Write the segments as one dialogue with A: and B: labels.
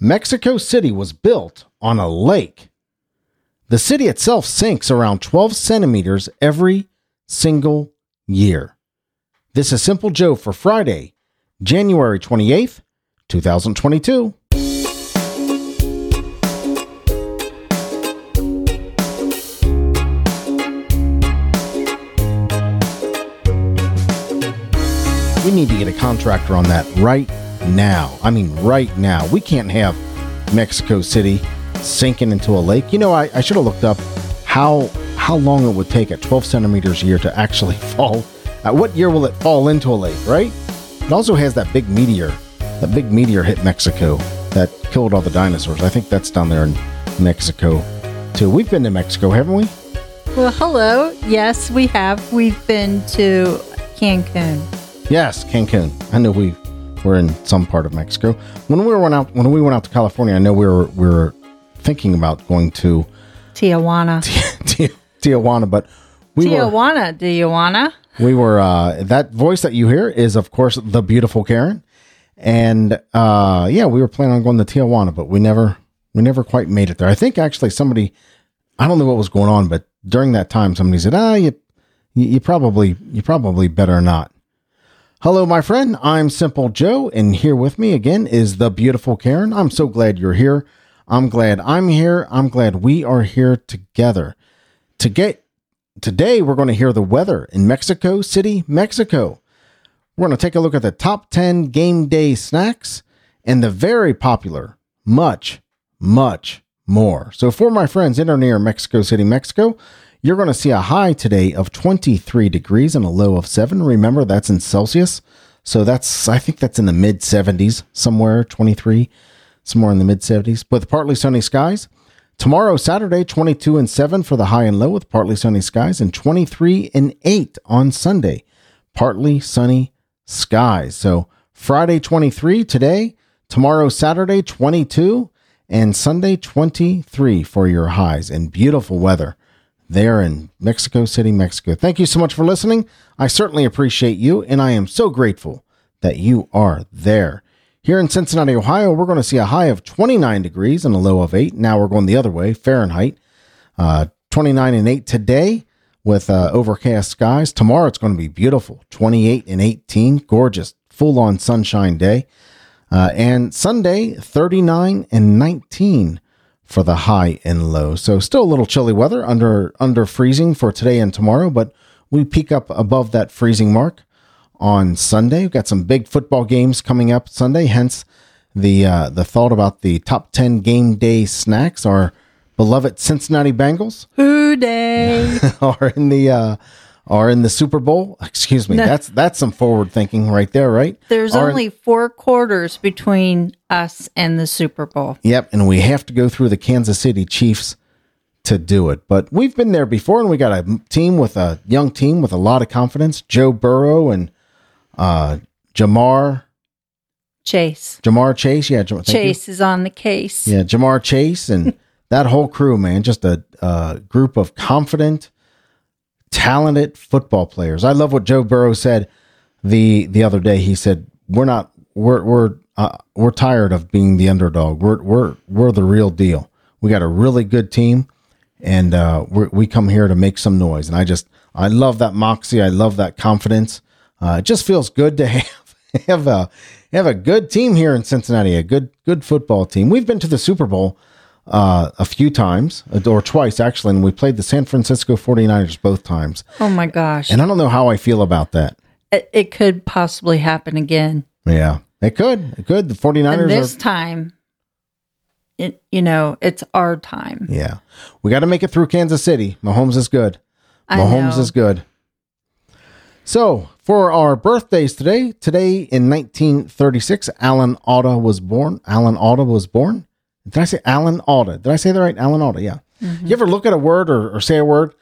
A: Mexico City was built on a lake. The city itself sinks around 12 centimeters every single year. This is Simple Joe for Friday, January 28th, 2022. We need to get a contractor on that right now. I mean, right now. We can't have Mexico City sinking into a lake. You know, I, I should have looked up how how long it would take at 12 centimeters a year to actually fall. At what year will it fall into a lake, right? It also has that big meteor. That big meteor hit Mexico that killed all the dinosaurs. I think that's down there in Mexico too. We've been to Mexico, haven't we?
B: Well, hello. Yes, we have. We've been to Cancun.
A: Yes, Cancun. I know we were in some part of Mexico. When we went out when we went out to California, I know we were we were thinking about going to
B: Tijuana.
A: Tijuana, but we were
B: Tijuana. You wanna?
A: we were uh that voice that you hear is of course the beautiful Karen. And uh yeah, we were planning on going to Tijuana, but we never we never quite made it there. I think actually somebody I don't know what was going on, but during that time somebody said, "Ah, you you, you probably you probably better not." Hello, my friend. I'm Simple Joe, and here with me again is the beautiful Karen. I'm so glad you're here. I'm glad I'm here. I'm glad we are here together. To get today, we're going to hear the weather in Mexico City, Mexico. We're going to take a look at the top 10 game day snacks and the very popular, much, much more. So, for my friends in or near Mexico City, Mexico, you're going to see a high today of 23 degrees and a low of 7. Remember, that's in Celsius. So that's, I think that's in the mid 70s, somewhere 23, somewhere in the mid 70s, with partly sunny skies. Tomorrow, Saturday, 22 and 7 for the high and low with partly sunny skies, and 23 and 8 on Sunday, partly sunny skies. So Friday, 23 today, tomorrow, Saturday, 22, and Sunday, 23 for your highs and beautiful weather there in Mexico City, Mexico. Thank you so much for listening. I certainly appreciate you, and I am so grateful that you are there. Here in Cincinnati, Ohio, we're going to see a high of 29 degrees and a low of 8. Now we're going the other way, Fahrenheit. Uh, 29 and 8 today with uh, overcast skies. Tomorrow it's going to be beautiful, 28 and 18. Gorgeous, full on sunshine day. Uh, and Sunday, 39 and 19 for the high and low. So still a little chilly weather under under freezing for today and tomorrow, but we peak up above that freezing mark on Sunday. We've got some big football games coming up Sunday, hence the uh, the thought about the top 10 game day snacks our beloved Cincinnati Bengals
B: Who day?
A: are in the uh, are in the Super Bowl. Excuse me.
B: No.
A: That's that's some forward thinking right there, right?
B: There's
A: Are in-
B: only four quarters between us and the Super Bowl.
A: Yep, and we have to go through the Kansas City Chiefs to do it. But we've been there before, and we got a team with a young team with a lot of confidence. Joe Burrow and uh, Ja'Marr
B: Chase.
A: Ja'Marr Chase. Yeah, Jam- thank you.
B: Chase is on the case.
A: Yeah, Ja'Marr Chase and that whole crew, man. Just a, a group of confident, talented football players. I love what Joe Burrow said the the other day. He said, "We're not. We're we're uh, we're tired of being the underdog. We're we're we're the real deal. We got a really good team, and uh, we come here to make some noise." And I just I love that moxie. I love that confidence. Uh, it just feels good to have have a have a good team here in Cincinnati. A good good football team. We've been to the Super Bowl uh, a few times, or twice actually, and we played the San Francisco 49ers both times.
B: Oh my gosh.
A: And I don't know how I feel about that.
B: It, it could possibly happen again.
A: Yeah, it could. It could. The 49ers
B: And this
A: are.
B: time, it you know, it's our time.
A: Yeah. We got to make it through Kansas City. Mahomes is good.
B: I
A: Mahomes is good. So, for our birthdays today, today in 1936, Alan Alda was born. Alan Alda was born. Did I say Alan Alda? Did I say that right? Alan Alda, yeah. You ever look at a word or, or say a word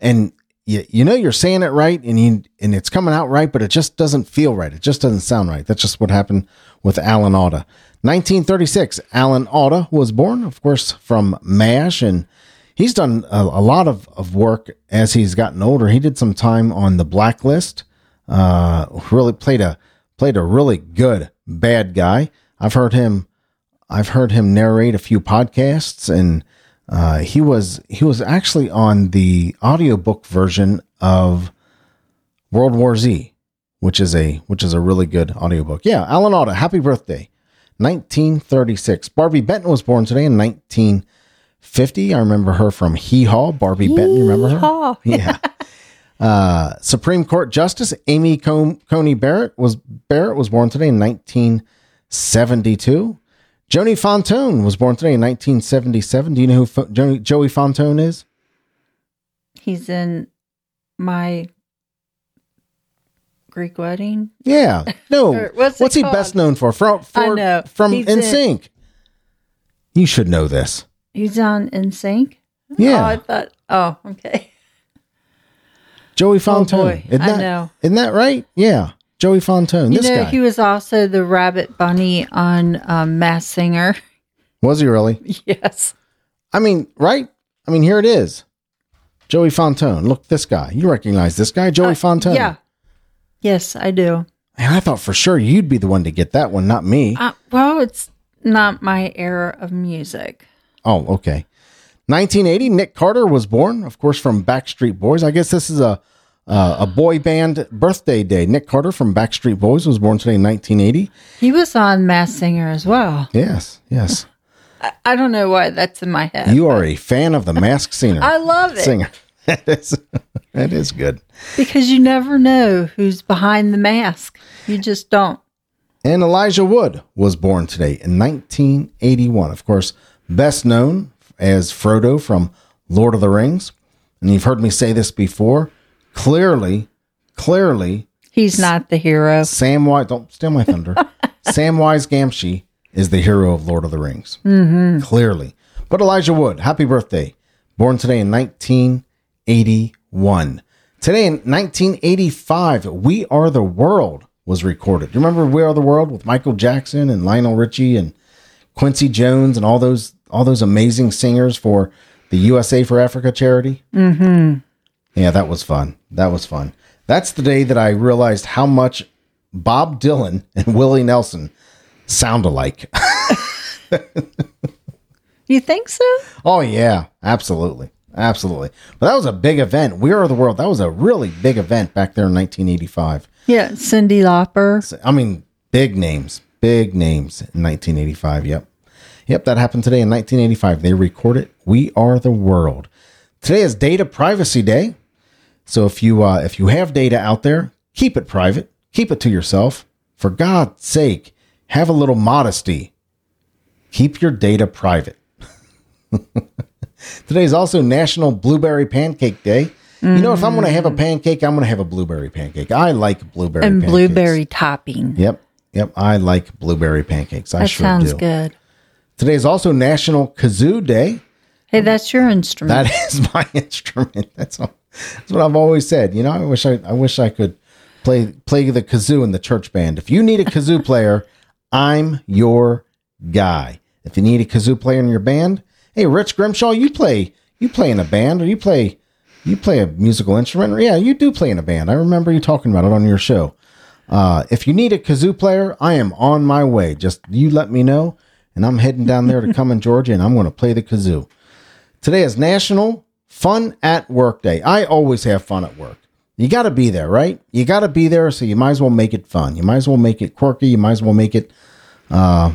A: and you, you know you're saying it right and you and it's coming out right, but it just doesn't feel right. It just doesn't sound right. That's just what happened with Alan Alda. 1936, Alan Alda was born, of course, from MASH, and he's done a, a lot of, of work as he's gotten older. He did some time on the Blacklist. Uh, really played a played a really good bad guy. I've heard him I've heard him narrate a few podcasts, and uh, he was he was actually on the audiobook version of World War Z, which is a which is a really good audiobook. Yeah, Alan Alda, happy birthday. 1936. Barbi Benton was born today in 1950. I remember her from Hee Haw. Barbi Benton, you remember her?
B: Hee-haw.
A: Yeah. Uh, Supreme Court Justice Amy Com- Coney Barrett was Barrett was born today in 1972. Joni Fontone was born today in 1977. Do you know who Fo- Joni, Joey Fontone is?
B: He's in my Greek wedding.
A: Yeah. No.
B: What's
A: What's, he best known for? For, for
B: I know.
A: from
B: He's in-
A: NSYNC. You should know this.
B: He's on NSYNC.
A: Yeah.
B: Oh, I thought. Oh, okay.
A: Joey Fontone.
B: Oh, boy.
A: Isn't
B: I know.
A: Isn't that right? Yeah. Joey Fontone.
B: You
A: This
B: know,
A: guy.
B: he was also the rabbit bunny on um, Masked Singer.
A: was he really?
B: yes.
A: I mean, right? I mean, here it is. Joey Fontone. Look, this guy. You recognize this guy, Joey Fontone?
B: Uh, Yeah. Yes, I do.
A: And I thought for sure you'd be the one to get that one, not me.
B: Uh, well, it's not my era of music.
A: Oh, okay. 1980, Nick Carter was born, of course, from Backstreet Boys. I guess this is a uh, a boy band birthday day. Nick Carter from Backstreet Boys was born today in 1980.
B: He was on Masked Singer as well.
A: Yes, yes.
B: I, I don't know why that's in my head.
A: You are a fan of the Masked Singer.
B: I love it
A: Singer. That is, that is good.
B: because you never know who's behind the mask. You just don't.
A: And Elijah Wood was born today in 1981. Of course, best known as Frodo from Lord of the Rings. And you've heard me say this before. Clearly, clearly,
B: He's not the hero.
A: Samwise, don't steal my thunder. Samwise Gamgee is the hero of Lord of the Rings. Mm-hmm. Clearly. But Elijah Wood, happy birthday. Born today in 1981. Today in 1985, We Are the World was recorded. Do you remember We Are the World with Michael Jackson and Lionel Richie and Quincy Jones and all those all those amazing singers for the USA for Africa charity? Mm-hmm. Yeah, that was fun. That was fun. That's the day that I realized how much Bob Dylan and Willie Nelson sound alike.
B: You think so?
A: oh yeah, absolutely. Absolutely. But that was a big event. We Are the World. That was a really big event back there in 1985.
B: Yeah, Cyndi Lauper.
A: I mean, big names, big names in 1985. Yep. Yep, that happened today in 1985. They recorded We Are the World. Today is Data Privacy Day. So if you uh, if you have data out there, keep it private. Keep it to yourself. For God's sake, have a little modesty. Keep your data private. Today is also National Blueberry Pancake Day. You know, if I'm going to have a pancake, I'm going to have a blueberry pancake. I like blueberry
B: And
A: pancakes.
B: blueberry topping.
A: Yep. Yep. I like blueberry pancakes. I
B: That
A: sure
B: sounds
A: do.
B: good.
A: Today is also National Kazoo Day.
B: Hey, that's your instrument.
A: That is my instrument. That's all, that's what I've always said. You know, I wish I I wish I could play play the kazoo in the church band. If you need a kazoo player, I'm your guy. If you need a kazoo player in your band, hey, Rich Grimshaw, you play you play in a band or you play you play a musical instrument. Yeah, you do play in a band. I remember you talking about it on your show. Uh, if you need a kazoo player, I am on my way. Just you let me know, and I'm heading down there to come in Georgia, and I'm going to play the kazoo. Today is National Fun at Work Day. I always have fun at work. You got to be there, right? You got to be there, so you might as well make it fun. You might as well make it quirky. You might as well make it uh,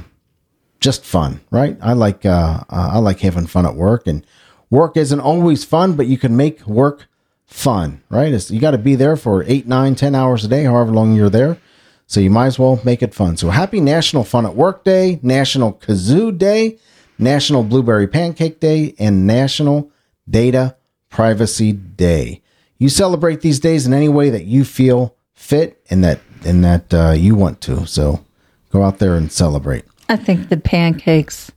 A: just fun, right? I like uh, I like having fun at work, and work isn't always fun, but you can make work fun, right? It's, you got to be there for eight, nine, ten hours a day, however long you're there. So you might as well make it fun. So happy National Fun at Work Day, National Kazoo Day, National Blueberry Pancake Day, and National Data Privacy Day. You celebrate these days in any way that you feel fit and that and that uh, you want to. So go out there and celebrate.
B: I think the pancakes,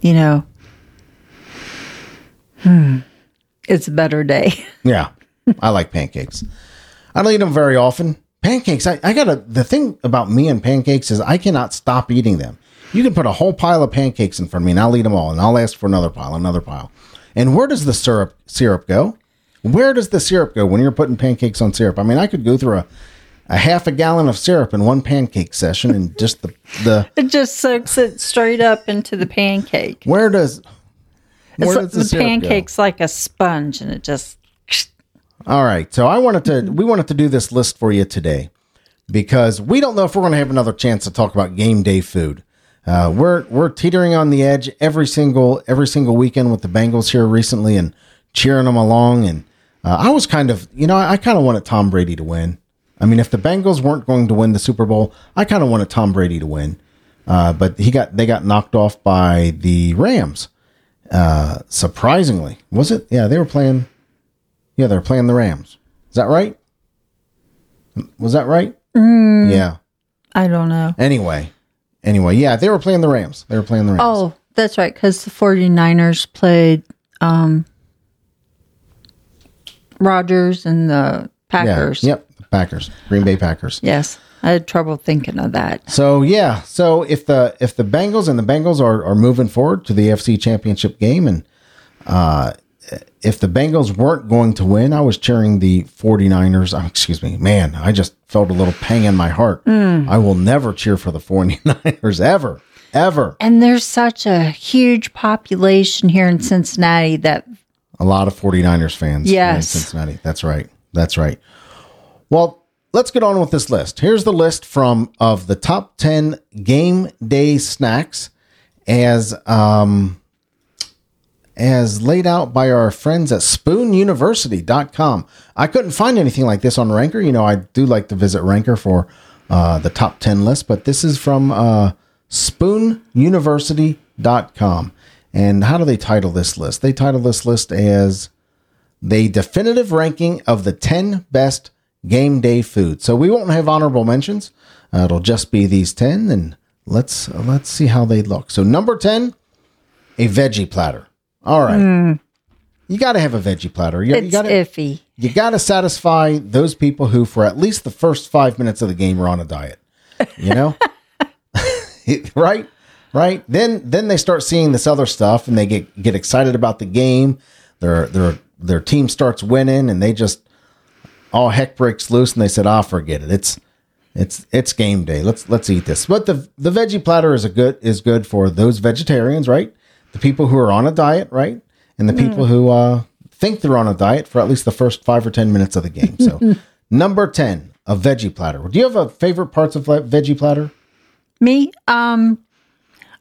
B: you know, hmm, it's a better day.
A: Yeah, I like pancakes. I don't eat them very often. Pancakes, I, I gotta, the thing about me and pancakes is I cannot stop eating them. You can put a whole pile of pancakes in front of me and I'll eat them all and I'll ask for another pile, another pile. And where does the syrup syrup go? Where does the syrup go when you're putting pancakes on syrup? I mean, I could go through a a half a gallon of syrup in one pancake session, and just the the
B: It just soaks it straight up into the pancake.
A: where does where does
B: the
A: syrup go?
B: pancake's like a sponge, and it just
A: All right. So I wanted to we wanted to do this list for you today because we don't know if we're going to have another chance to talk about game day food. Uh, we're we're teetering on the edge every single every single weekend with the Bengals here recently and cheering them along. And uh, I was kind of you know I, I kind of wanted Tom Brady to win. I mean, if the Bengals weren't going to win the Super Bowl, I kind of wanted Tom Brady to win. Uh, but he got they got knocked off by the Rams. Uh, surprisingly, was it? Yeah, they were playing. Yeah, they're playing the Rams. Is that right? Was that right? Yeah.
B: I don't know.
A: Anyway, anyway, yeah, they were playing the Rams. They were playing the Rams.
B: Oh, that's right, because the 49ers played um, Rodgers and the
A: yeah.
B: Packers.
A: Yep. The Packers. Green Bay Packers.
B: Yes, I had trouble thinking of that.
A: So yeah, so if the if the Bengals and the Bengals are are moving forward to the FC Championship game and uh if the Bengals weren't going to win, I was cheering the 49ers. Oh, excuse me. Man, I just felt a little pang in my heart. I will never cheer for the 49ers ever. Ever.
B: And there's such a huge population here in Cincinnati that
A: A lot of 49ers fans
B: Yes.
A: Cincinnati. That's right. That's right. Well, let's get on with this list. Here's the list from of the top 10 game day snacks as um as laid out by our friends at spoonuniversity.com. I couldn't find anything like this on Ranker. You know, I do like to visit Ranker for uh, the top 10 list, but this is from uh, spoonuniversity.com. And how do they title this list? They title this list as the definitive ranking of the 10 best game day food. So we won't have honorable mentions. Uh, it'll just be these 10 and let's let's see how they look. So number 10, a veggie platter. All right. You got to have a veggie platter. You, you got to
B: iffy.
A: you got to satisfy those people who for at least the first 5 minutes of the game are on a diet. You know? right? Right? Then then they start seeing this other stuff and they get get excited about the game. Their their their team starts winning and they just all heck breaks loose and they said, "Ah, forget it. It's it's it's game day. Let's let's eat this." But the the veggie platter is a good is good for those vegetarians, right? The people who are on a diet, right? And the people who uh think they're on a diet for at least the first 5 or 10 minutes of the game. So, number 10, a veggie platter. Do you have a favorite parts of veggie platter?
B: Me, um,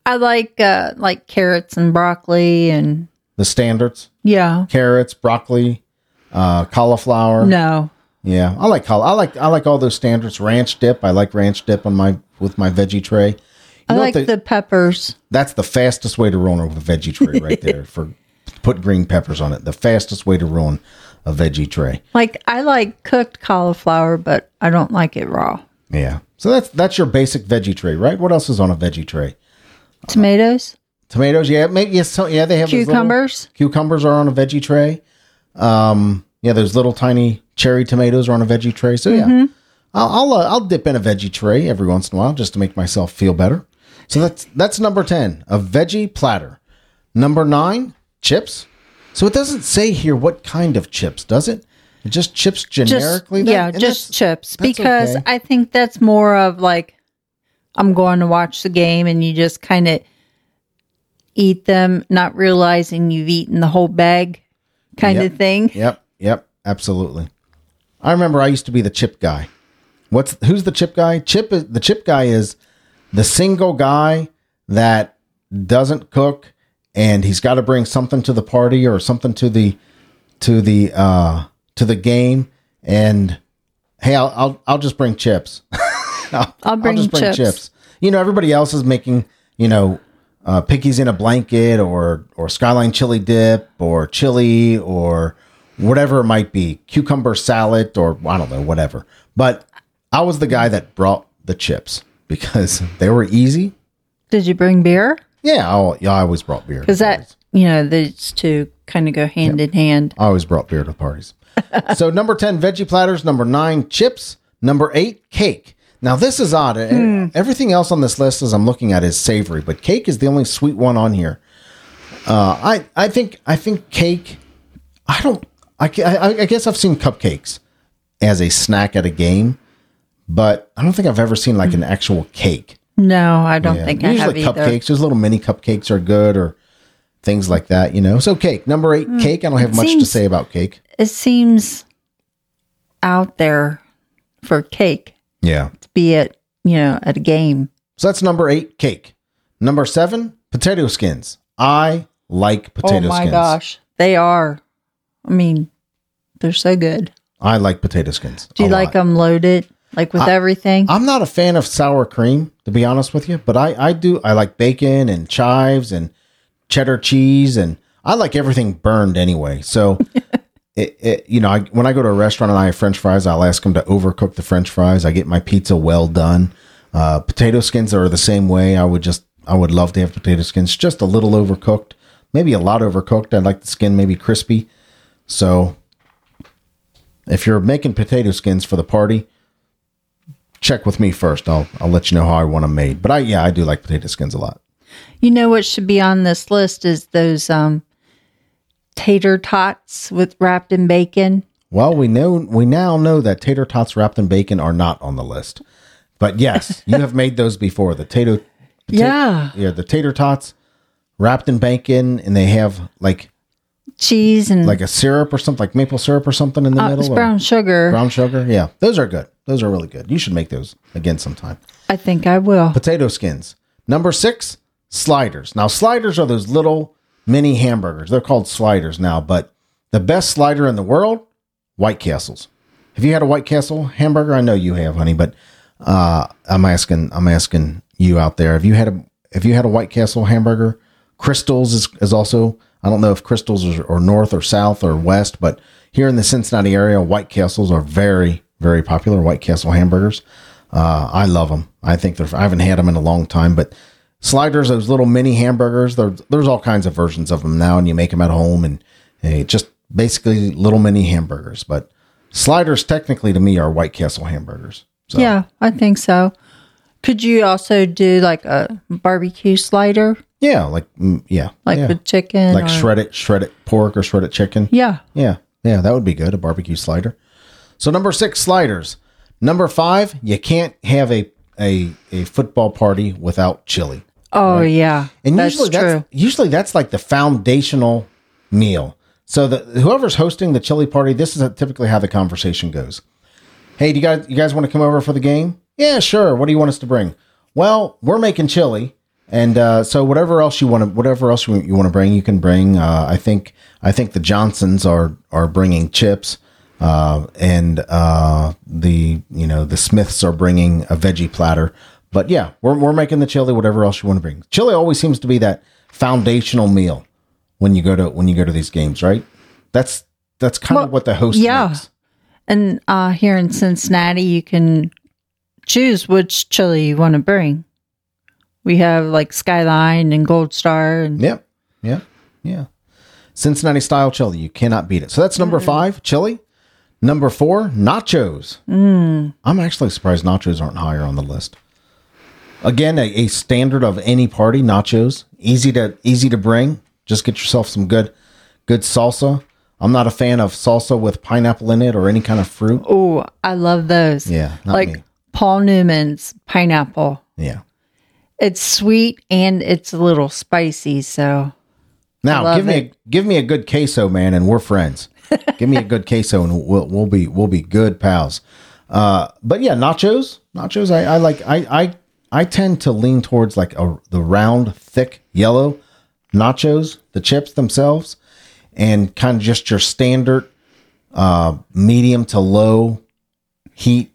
B: I like uh, like carrots and broccoli and
A: The standards:
B: yeah.
A: carrots, broccoli, uh, cauliflower.
B: No,
A: Yeah, I like I like I like all those standards. Ranch dip. I like ranch dip on my with my veggie tray.
B: I like
A: what
B: the, peppers.
A: that's the fastest way to ruin a veggie tray right there. For put green peppers on it. The fastest way to ruin a veggie tray.
B: Like I like cooked cauliflower, but I don't like it raw.
A: Yeah. So that's that's your basic veggie tray, right? What else is on a veggie tray?
B: Tomatoes,
A: Tomatoes, yeah, maybe yes, so, yeah, they have those little-
B: cucumbers.
A: cucumbers are on a veggie tray. Um, yeah, those little tiny cherry tomatoes are on a veggie tray. So yeah, I'll I'll, uh, I'll dip in a veggie tray every once in a while just to make myself feel better. So that's that's number ten, a veggie platter. Number nine, chips. So it doesn't say here what kind of chips, does it? It just chips
B: Just
A: generically. That-
B: yeah,
A: and
B: just chips. Because
A: okay.
B: I think that's more of like I'm going to watch the game, and you just kind of eat them, not realizing you've eaten the whole bag, kind
A: Yep.
B: of thing.
A: Yep, yep, absolutely. I remember I used to be the chip guy. What's who's the chip guy? Chip is the chip guy is the single guy that doesn't cook and he's got to bring something to the party or something to the to the uh to the game and hey I'll I'll, I'll just bring chips. I'll,
B: I'll bring chips.
A: You know everybody else is making, you know, uh, pickies in a blanket or or skyline chili dip or chili or whatever it might be, cucumber salad or I don't know, whatever. But I was the guy that brought the chips because they were easy.
B: Did you bring beer?
A: Yeah, I, yeah, I always brought beer.
B: Because that you know these two kind of go hand in hand.
A: I always brought beer to parties. so number 10, veggie platters. Number nine, chips. Number eight, cake. Now this is odd. E- Everything else on this list as I'm looking at is savory, but cake is the only sweet one on here. Uh, I, I think, I think cake, I don't, I, I, I guess I've seen cupcakes as a snack at a game, but I don't think I've ever seen like an actual cake.
B: No, I don't
A: Yeah.
B: think I have
A: Usually
B: either.
A: cupcakes, those little mini cupcakes are good or things like that, you know. So cake, number eight, cake. I don't have much to
B: Mm,
A: say about cake.
B: It seems out there for cake
A: Yeah.
B: to be at you know at a game.
A: So that's number eight, cake. Number seven, potato skins. I like potato skins.
B: oh my
A: skins.
B: gosh, they are. I mean, they're so good.
A: I like potato skins.
B: Do you like
A: lot.
B: them loaded, like with everything?
A: I'm not a fan of sour cream, to be honest with you, but I, I do. I like bacon and chives and cheddar cheese, and I like everything burned anyway. So, it, it, you know, I, when I go to a restaurant and I have French fries, I'll ask them to overcook the French fries. I get my pizza well done. Uh, potato skins are the same way. I would just, I would love to have potato skins just a little overcooked, maybe a lot overcooked. I'd like the skin maybe crispy. So, if you're making potato skins for the party, check with me first. I'll I'll let you know how I want them made. But I yeah, I do like potato skins a lot.
B: You know what should be on this list is those um tater tots with wrapped in bacon.
A: Well, we know we now know that tater tots wrapped in bacon are not on the list. But yes, you have made those before. The tato, the ta-
B: Yeah.
A: yeah, the tater tots wrapped in bacon, and they have like
B: Cheese and
A: like a syrup or something, like maple syrup or something in the
B: uh,
A: middle.
B: it's brown sugar.
A: brown sugar. Yeah, those are good. Those are really good. You should make those again sometime.
B: I think I will.
A: potato skins. Number six, sliders. Now, sliders are those little mini hamburgers. They're called sliders now, but the best slider in the world, White Castles. Have you had a White Castle hamburger? I know you have, honey, but uh, I'm asking, I'm asking you out there. Have you had a, have you had a White Castle hamburger? Krystals is, is also, I don't know if Krystals are, or north or south or west, but here in the Cincinnati area, White Castles are very, very popular. White Castle hamburgers. Uh, I love them. I think they're. I haven't had them in a long time, but sliders, those little mini hamburgers. There's all kinds of versions of them now, and you make them at home, and eh, just basically little mini hamburgers. But sliders, technically, to me, are White Castle hamburgers. So,
B: Yeah, I think so. Could you also do like a barbecue slider,
A: yeah, like mm, yeah,
B: like
A: yeah.
B: with chicken?
A: like
B: or-
A: shredded shredded pork or shredded chicken.
B: Yeah.
A: Yeah, yeah, that would be good. A barbecue slider. So number six, sliders. Number five, you can't have a a, a football party without chili.
B: Oh yeah.
A: And
B: that's
A: usually
B: true.
A: that's usually that's like the foundational meal. So the whoever's hosting the chili party, this is typically how the conversation goes. Hey, do you guys you guys want to come over for the game? Yeah, sure. What do you want us to bring? Well, we're making chili, and uh, so whatever else you want to whatever else you, you want to bring, you can bring. Uh, I think I think the Johnsons are are bringing chips, uh, and uh, the you know the Smiths are bringing a veggie platter. But yeah, we're we're making the chili. Whatever else you want to bring, chili always seems to be that foundational meal when you go to when you go to these games, right? That's that's kind
B: Well,
A: of what the host
B: yeah.
A: makes.
B: And uh, here in Cincinnati, you can choose which chili you want to bring. We have like Skyline and Gold Star, and
A: Yep. Yeah. Yeah. Cincinnati style chili. You cannot beat it. So that's number mm. five, chili. Number four, nachos. Mm. I'm actually surprised nachos aren't higher on the list. Again, a, a standard of any party, nachos. Easy to easy to bring. Just get yourself some good good salsa. I'm not a fan of salsa with pineapple in it or any kind of fruit.
B: oh, I love those.
A: Yeah, not
B: like
A: me.
B: Paul Newman's pineapple.
A: Yeah.
B: It's sweet and it's a little spicy, so
A: Now give me a, give me a good queso, man, and we're friends. give me a good queso, and we'll we'll be we'll be good pals. Uh, but yeah, nachos, nachos. I, I like. I I I tend to lean towards like a, the round, thick yellow nachos, the chips themselves, and kind of just your standard uh, medium to low heat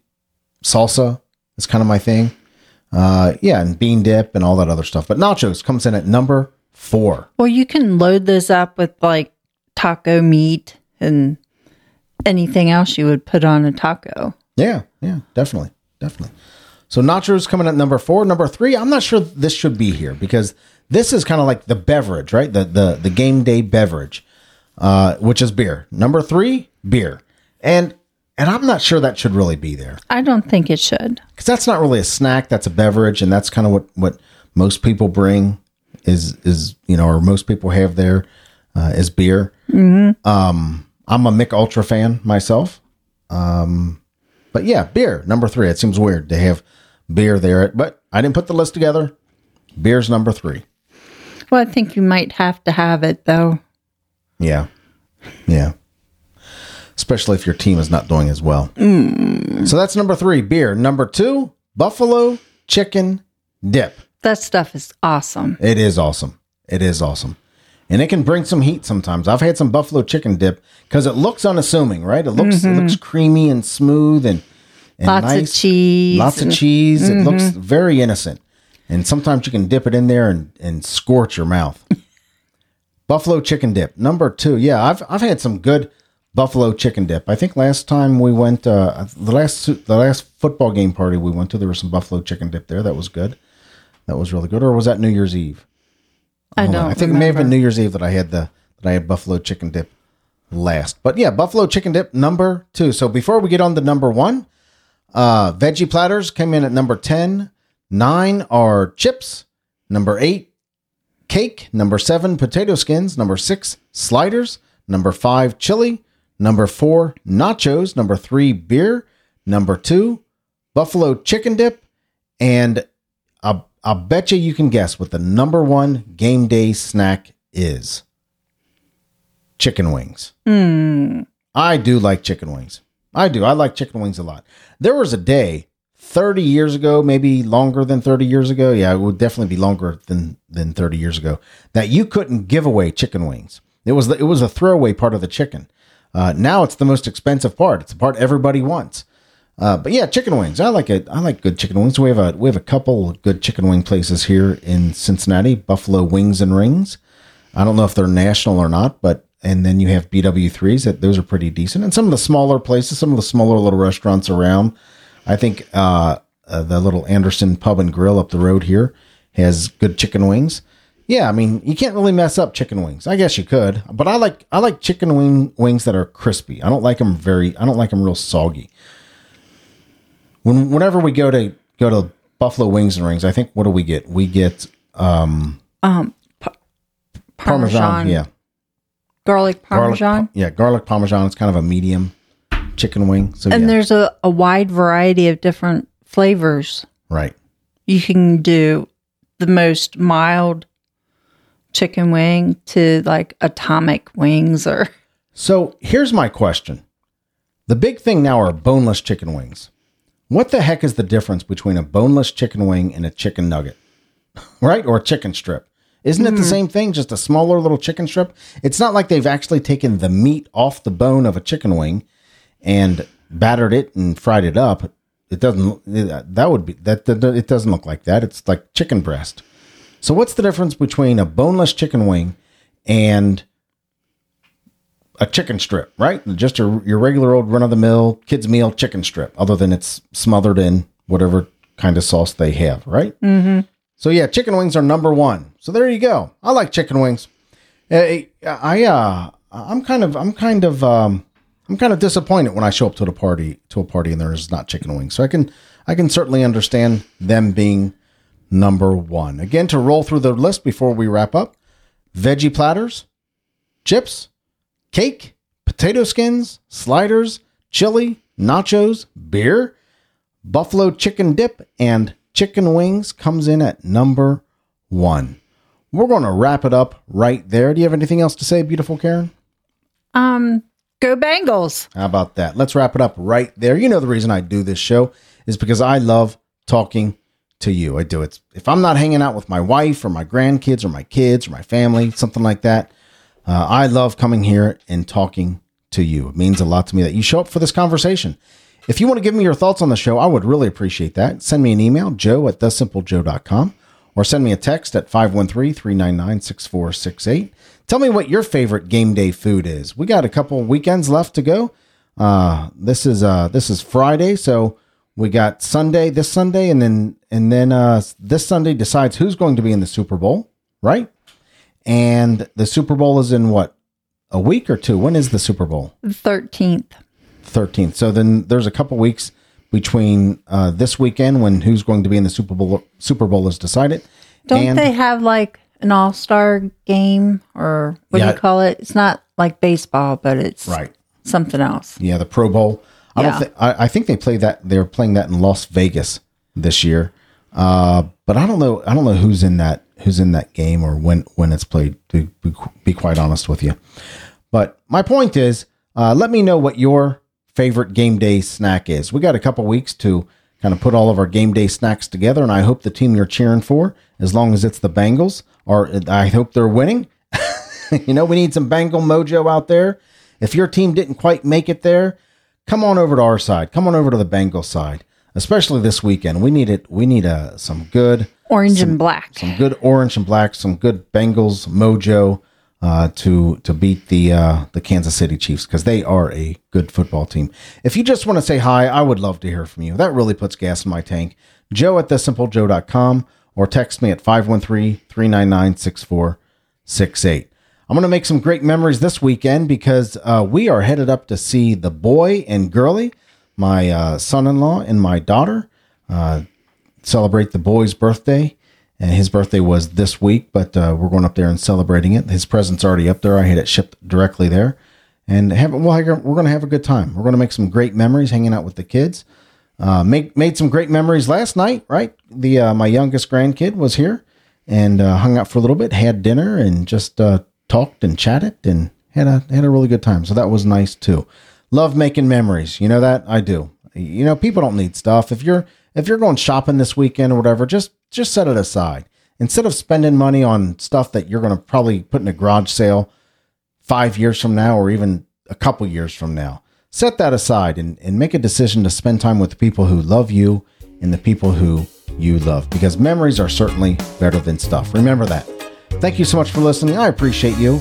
A: salsa is kind of my thing. Uh, yeah, and bean dip and all that other stuff. But nachos comes in at number four.
B: well, you can load this up with like taco meat and anything else you would put on a taco.
A: Yeah, yeah, definitely, definitely. So nachos coming at number four. Number three, I'm not sure this should be here because this is kind of like the beverage, right? The the the game day beverage, uh, which is beer. Number three, beer, and and I'm not sure that should really be there
B: I don't think it should.
A: because that's not really a snack. That's a beverage, and that's kind of what what most people bring is is you know, or most people have there uh, is beer. Um, I'm a Mich Ultra fan myself. Um, But yeah, beer number three. It seems weird to have beer there, but I didn't put the list together. Beer's number three.
B: Well, I think you might have to have it though.
A: Yeah. Yeah. Especially if your team is not doing as well. So that's number three, beer. Number two, buffalo chicken dip.
B: That stuff is awesome.
A: It is awesome. It is awesome. And it can bring some heat sometimes. I've had some buffalo chicken dip because it looks unassuming, right? It looks it looks mm-hmm. creamy and smooth and, and
B: Lots of cheese
A: Lots of cheese. It looks mm-hmm. very innocent. And sometimes you can dip it in there and, and scorch your mouth. buffalo chicken dip. Number two. Yeah, I've I've had some good buffalo chicken dip. I think last time we went uh the last the last football game party we went to, there was some buffalo chicken dip there. That was good. That was really good. Or was that New Year's Eve?
B: I
A: Hold
B: don't.
A: on. I think it may have been. New Year's Eve that I had the that I had buffalo chicken dip last. But yeah, buffalo chicken dip number two. So before we get on to number one, uh veggie platters came in at number 10. Nine are chips. Number eight, cake. Number seven, potato skins. Number six, sliders. Number five, chili. Number four, nachos. Number three, beer. Number two, buffalo chicken dip. And I'll, I'll bet you you can guess what the number one game day snack is chicken wings. Hmm. I do like chicken wings. I do. I like chicken wings a lot. There was a day 30 years ago, maybe longer than 30 years ago. Yeah, it would definitely be longer than than 30 years ago that you couldn't give away chicken wings. It was the, it was a throwaway part of the chicken. Uh, now it's the most expensive part. It's the part everybody wants. Uh, but yeah, chicken wings. I like it. I like good chicken wings. We have a we have a couple good chicken wing places here in Cincinnati. Buffalo Wings and Rings. I don't know if they're national or not, but and then you have BW3s that those are pretty decent. And some of the smaller places, some of the smaller little restaurants around. I think uh, uh, the little Anderson Pub and Grill up the road here has good chicken wings. Yeah, I mean you can't really mess up chicken wings. I guess you could, but I like I like chicken wing wings that are crispy. I don't like them very. I don't like them real soggy. When whenever we go to go to Buffalo Wings and Rings, I think what do we get? We get
B: Um, um Parmesan,
A: yeah,
B: garlic
A: garlic,
B: parmesan,
A: yeah, garlic parmesan. It's kind of a medium chicken wing. So
B: and
A: yeah,
B: there's a, a wide variety of different flavors.
A: right.
B: You can do the most mild chicken wing to like atomic wings or
A: So here's my question. The big thing now are boneless chicken wings. What the heck is the difference between a boneless chicken wing and a chicken nugget? Right? Or a chicken strip? Isn't it the mm-hmm. same thing, just a smaller little chicken strip? It's not like they've actually taken the meat off the bone of a chicken wing and battered it and fried it up. It doesn't that would be that, that it doesn't look like that. It's like chicken breast. So what's the difference between a boneless chicken wing and a chicken strip, right? Just a, your regular old run of the mill kids meal chicken strip, other than it's smothered in whatever kind of sauce they have, right? Mm-hmm. So yeah, chicken wings are number one. So there you go. I like chicken wings. Uh, I uh, I'm kind of I'm kind of um, I'm kind of disappointed when I show up to the party to a party and there's not chicken wings. So I can I can certainly understand them being number one. Again, to roll through the list before we wrap up: veggie platters, chips, cake, potato skins, sliders, chili, nachos, beer, buffalo chicken dip, and chicken wings comes in at number one. We're going to wrap it up right there. Do you have anything else to say, beautiful Karen?
B: um go Bengals.
A: How about that? Let's wrap it up right there. You know the reason I do this show is because I love talking to you. I do it. If I'm not hanging out with my wife or my grandkids or my kids or my family, something like that, uh, I love coming here and talking to you. It means a lot to me that you show up for this conversation. If you want to give me your thoughts on the show, I would really appreciate that. Send me an email, joe at thesimplejoe.com, or send me a text at 513 399 6468. Tell me what your favorite game day food is. We got a couple weekends left to go. Uh, this is uh, this is Friday, so we got Sunday this Sunday, and then and then uh, this Sunday decides who's going to be in the Super Bowl, right? And the Super Bowl is in what a week or two. When is the Super Bowl?
B: 13th.
A: 13th. So then there's a couple weeks between uh, this weekend when who's going to be in the Super Bowl Super Bowl is decided.
B: Don't
A: and
B: they have like an all star game or what do you call it? It's not like baseball, but it's
A: right.
B: something else.
A: Yeah, the Pro Bowl. I
B: Yeah.
A: don't think I, I think they play that they're playing that in Las Vegas this year. Uh, but I don't know I don't know who's in that who's in that game or when when it's played to be, be quite honest with you. But my point is, uh, let me know what your favorite game day snack is. We got a couple weeks to kind of put all of our game day snacks together, and I hope the team you're cheering for, as long as it's the Bengals, or I hope they're winning. you know, we need some Bengal mojo out there. If your team didn't quite make it there, come on over to our side. Come on over to the Bengal side, especially this weekend. We need it. We need uh, some good
B: Orange and black.
A: some good orange and black, some good Bengals mojo uh, to to beat the uh, the Kansas City Chiefs because they are a good football team. If you just want to say hi, I would love to hear from you. That really puts gas in my tank. Joe at thesimplejoe.com or text me at 513-399-6468. I'm going to make some great memories this weekend because uh, we are headed up to see the boy and girly, my uh, son-in-law and my daughter. Uh, celebrate the boy's birthday. And his birthday was this week, but uh, we're going up there and celebrating it. His present's already up there. I had it shipped directly there, and have well, we're going to have a good time. We're going to make some great memories hanging out with the kids. Uh, make made some great memories last night. Right, the uh, my youngest grandkid was here and hung out for a little bit, had dinner, and just talked and chatted and had a had a really good time. So that was nice too. Love making memories. You know that I do. You know, people don't need stuff. If you're if you're going shopping this weekend or whatever, just just set it aside. Instead of spending money on stuff that you're going to probably put in a garage sale five years from now or even a couple years from now, set that aside and, and make a decision to spend time with the people who love you and the people who you love because memories are certainly better than stuff. Remember that. Thank you so much for listening. I appreciate you.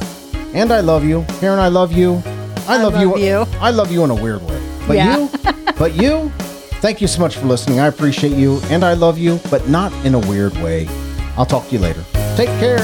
A: And I love you. Karen, I love you. I, love,
B: love you.
A: I love you in a weird way. But
B: Yeah.
A: you, but you, thank you so much for listening. I appreciate you and I love you, but not in a weird way. I'll talk to you later. Take care.